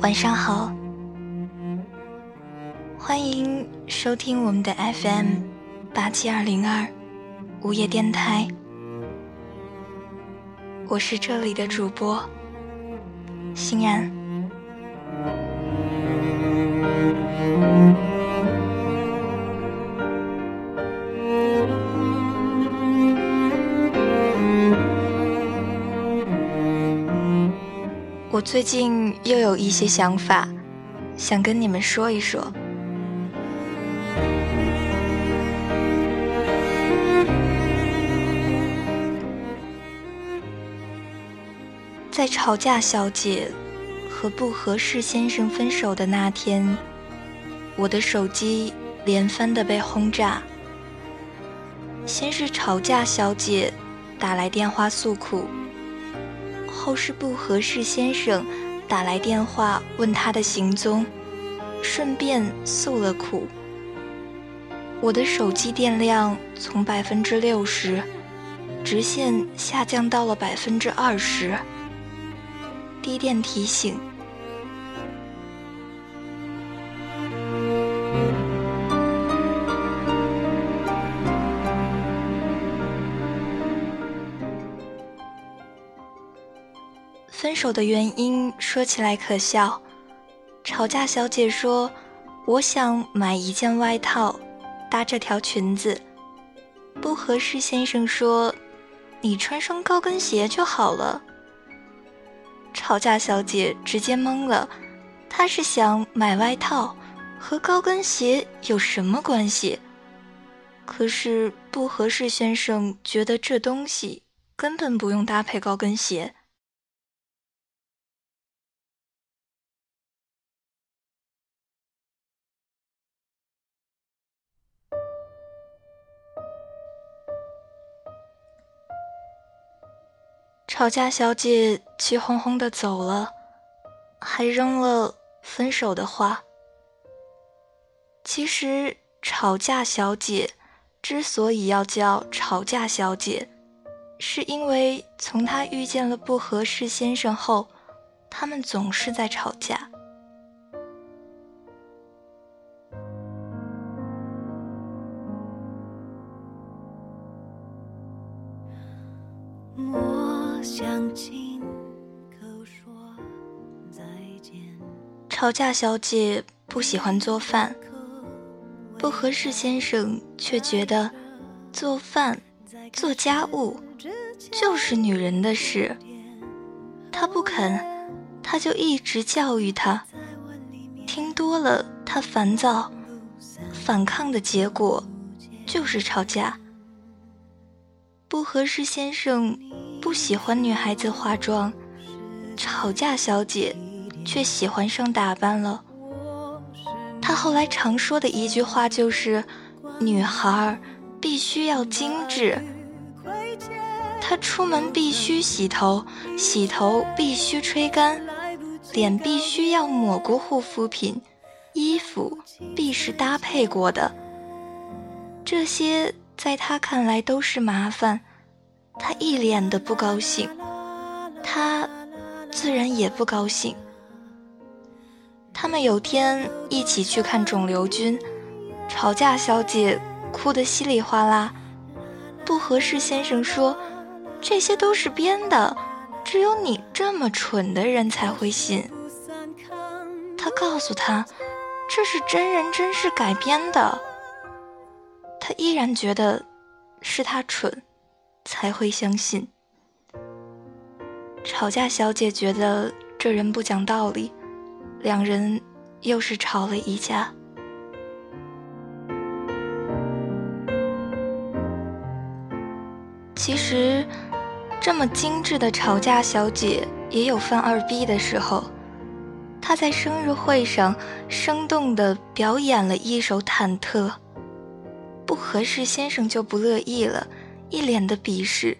晚上好，欢迎收听我们的 FM 八七二零二午夜电台，我是这里的主播欣然。我最近又有一些想法，想跟你们说一说。在吵架小姐和不合适先生分手的那天，我的手机连番的被轰炸。先是吵架小姐打来电话诉苦。后是不合适先生打来电话问他的行踪，顺便诉了苦。我的手机电量从百分之六十直线下降到了百分之二十，低电提醒。手的原因说起来可笑，吵架小姐说：“我想买一件外套，搭这条裙子。”不合适先生说：“你穿双高跟鞋就好了。”吵架小姐直接懵了，她是想买外套，和高跟鞋有什么关系？可是不合适先生觉得这东西根本不用搭配高跟鞋。吵架小姐气哄哄的走了，还扔了分手的话。其实，吵架小姐之所以要叫吵架小姐，是因为从她遇见了不合适先生后，他们总是在吵架。吵架小姐不喜欢做饭，不合适先生却觉得做饭、做家务就是女人的事。他不肯，他就一直教育他，听多了他烦躁，反抗的结果就是吵架。不合适先生不喜欢女孩子化妆，吵架小姐。却喜欢上打扮了。他后来常说的一句话就是：“女孩必须要精致。”她出门必须洗头，洗头必须吹干，脸必须要抹过护肤品，衣服必是搭配过的。这些在他看来都是麻烦，他一脸的不高兴，他自然也不高兴。他们有天一起去看肿瘤君，吵架小姐哭得稀里哗啦。不合适先生说：“这些都是编的，只有你这么蠢的人才会信。”他告诉他：“这是真人真事改编的。”他依然觉得是他蠢，才会相信。吵架小姐觉得这人不讲道理。两人又是吵了一架。其实，这么精致的吵架小姐也有犯二逼的时候。她在生日会上生动地表演了一首忐忑，不合适先生就不乐意了，一脸的鄙视。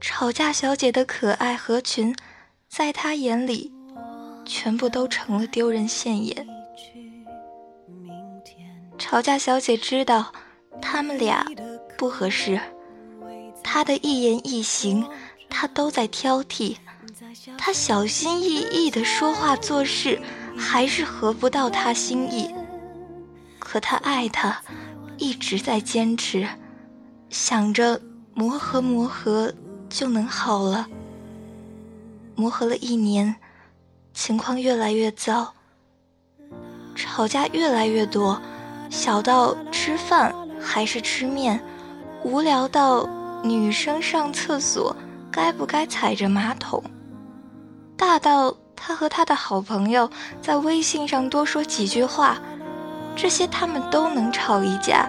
吵架小姐的可爱合群，在他眼里。全部都成了丢人现眼。吵架小姐知道他们俩不合适，她的一言一行，她都在挑剔，他小心翼翼的说话做事，还是合不到他心意。可他爱她，一直在坚持，想着磨合磨合就能好了。磨合了一年，情况越来越糟，吵架越来越多，小到吃饭还是吃面，无聊到女生上厕所该不该踩着马桶。大到他和他的好朋友在微信上多说几句话，这些他们都能吵一架。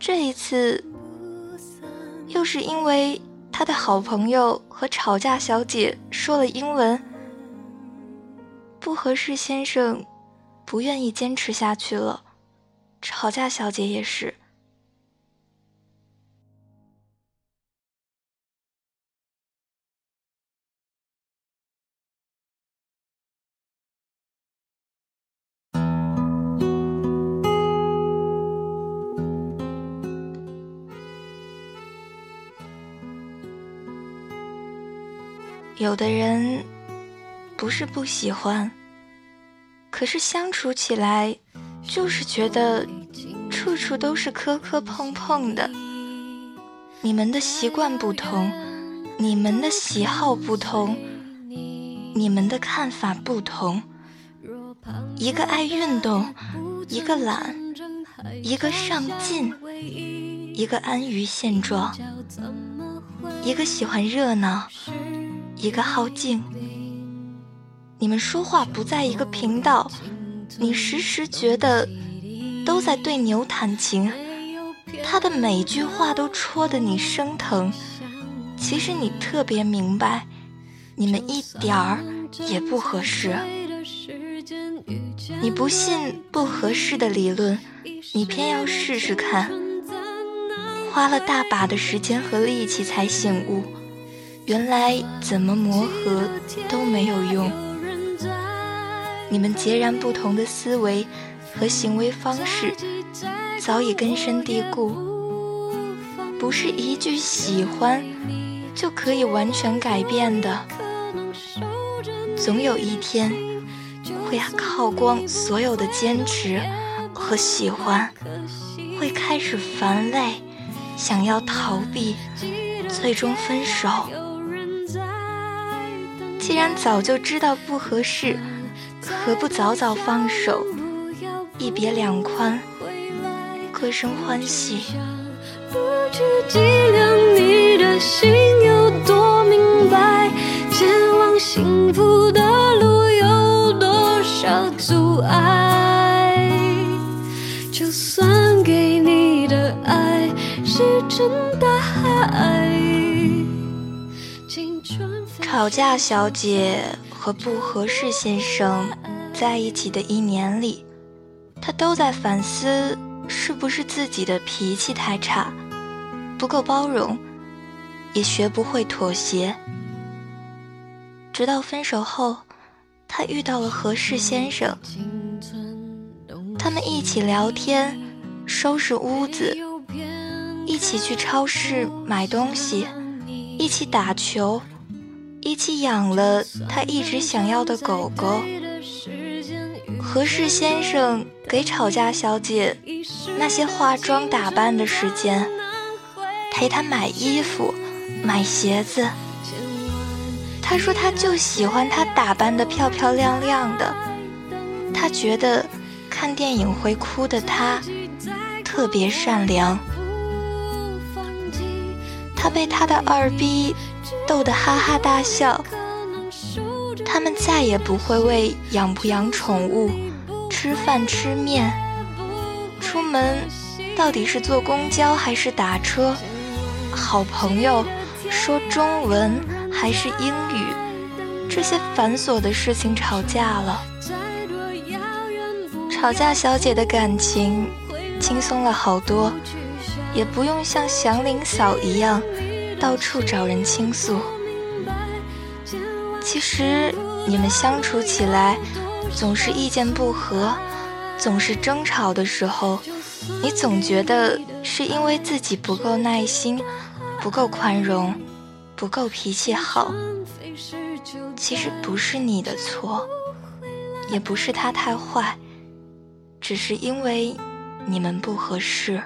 这一次，又是因为他的好朋友和吵架小姐说了英文，不合适。先生不愿意坚持下去了，吵架小姐也是。有的人不是不喜欢，可是相处起来就是觉得处处都是磕磕碰碰的。你们的习惯不同，你们的喜好不同，你们的看法不同。一个爱运动，一个懒，一个上进，一个安于现状，一个喜欢热闹。一个好静，你们说话不在一个频道，你时时觉得都在对牛弹琴，他的每句话都戳得你生疼。其实你特别明白，你们一点儿也不合适。你不信不合适的理论，你偏要试试看，花了大把的时间和力气才醒悟。原来怎么磨合都没有用，你们截然不同的思维和行为方式早已根深蒂固，不是一句喜欢就可以完全改变的。总有一天会耗光所有的坚持和喜欢，会开始烦累，想要逃避，最终分手。既然早就知道不合适，何不早早放手，一别两宽，各生欢喜。不去计量你的心有多明白，前往幸福的路有多少阻碍？就算给你的爱是真吵架小姐和不合适先生在一起的一年里，她都在反思是不是自己的脾气太差，不够包容，也学不会妥协。直到分手后，她遇到了合适先生，他们一起聊天，收拾屋子，一起去超市买东西，一起打球。一起养了他一直想要的狗狗。合适先生给吵架小姐那些化妆打扮的时间，陪她买衣服、买鞋子。他说他就喜欢她打扮的漂漂亮亮的，他觉得看电影会哭的她特别善良。他被他的二逼。逗得哈哈大笑，他们再也不会为养不养宠物、吃饭吃面、出门到底是坐公交还是打车、好朋友说中文还是英语这些繁琐的事情吵架了。吵架小姐的感情轻松了好多，也不用像祥林嫂一样。到处找人倾诉，其实你们相处起来总是意见不合，总是争吵的时候，你总觉得是因为自己不够耐心，不够宽容，不够脾气好。其实不是你的错，也不是他太坏，只是因为你们不合适。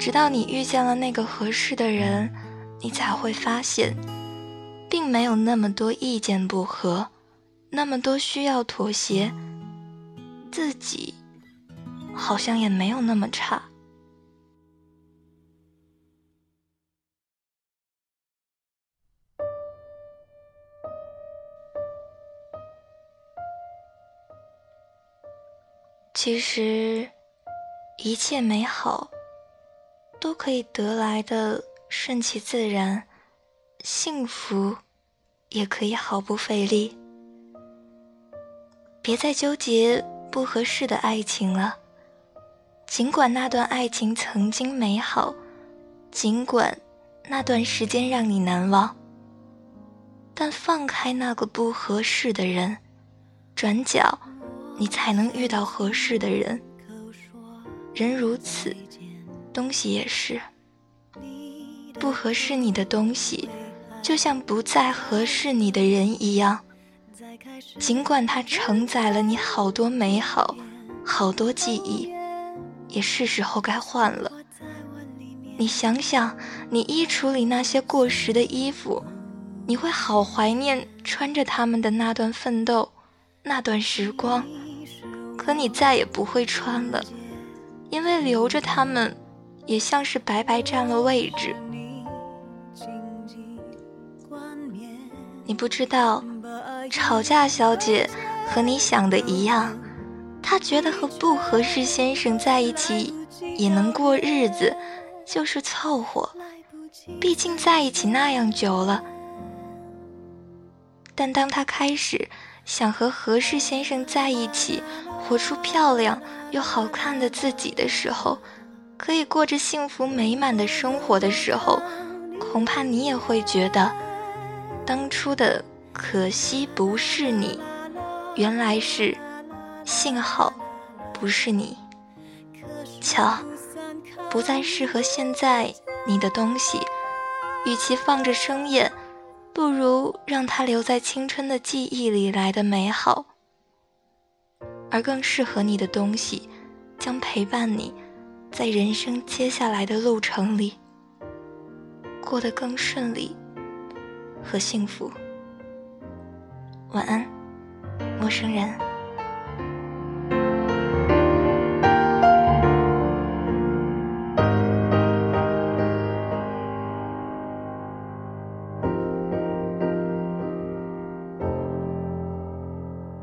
直到你遇见了那个合适的人，你才会发现，并没有那么多意见不合，那么多需要妥协，自己好像也没有那么差。其实，一切美好都可以得来的顺其自然，幸福也可以毫不费力。别再纠结不合适的爱情了，尽管那段爱情曾经美好，尽管那段时间让你难忘，但放开那个不合适的人，转角。你才能遇到合适的人。人如此，东西也是。不合适你的东西，就像不再合适你的人一样。尽管它承载了你好多美好，好多记忆，也是时候该换了。你想想，你衣橱里那些过时的衣服，你会好怀念穿着它们的那段奋斗，那段时光。可你再也不会穿了，因为留着它们，也像是白白占了位置。你不知道，吵架小姐和你想的一样，她觉得和不合适先生在一起也能过日子，就是凑合。毕竟在一起那样久了。但当她开始想和合适先生在一起，活出漂亮又好看的自己的时候，可以过着幸福美满的生活的时候，恐怕你也会觉得，当初的可惜不是你，原来是幸好不是你。瞧，不再适合现在你的东西，与其放着生厌，不如让它留在青春的记忆里来的美好。而更适合你的东西，将陪伴你，在人生接下来的路程里，过得更顺利和幸福。晚安，陌生人。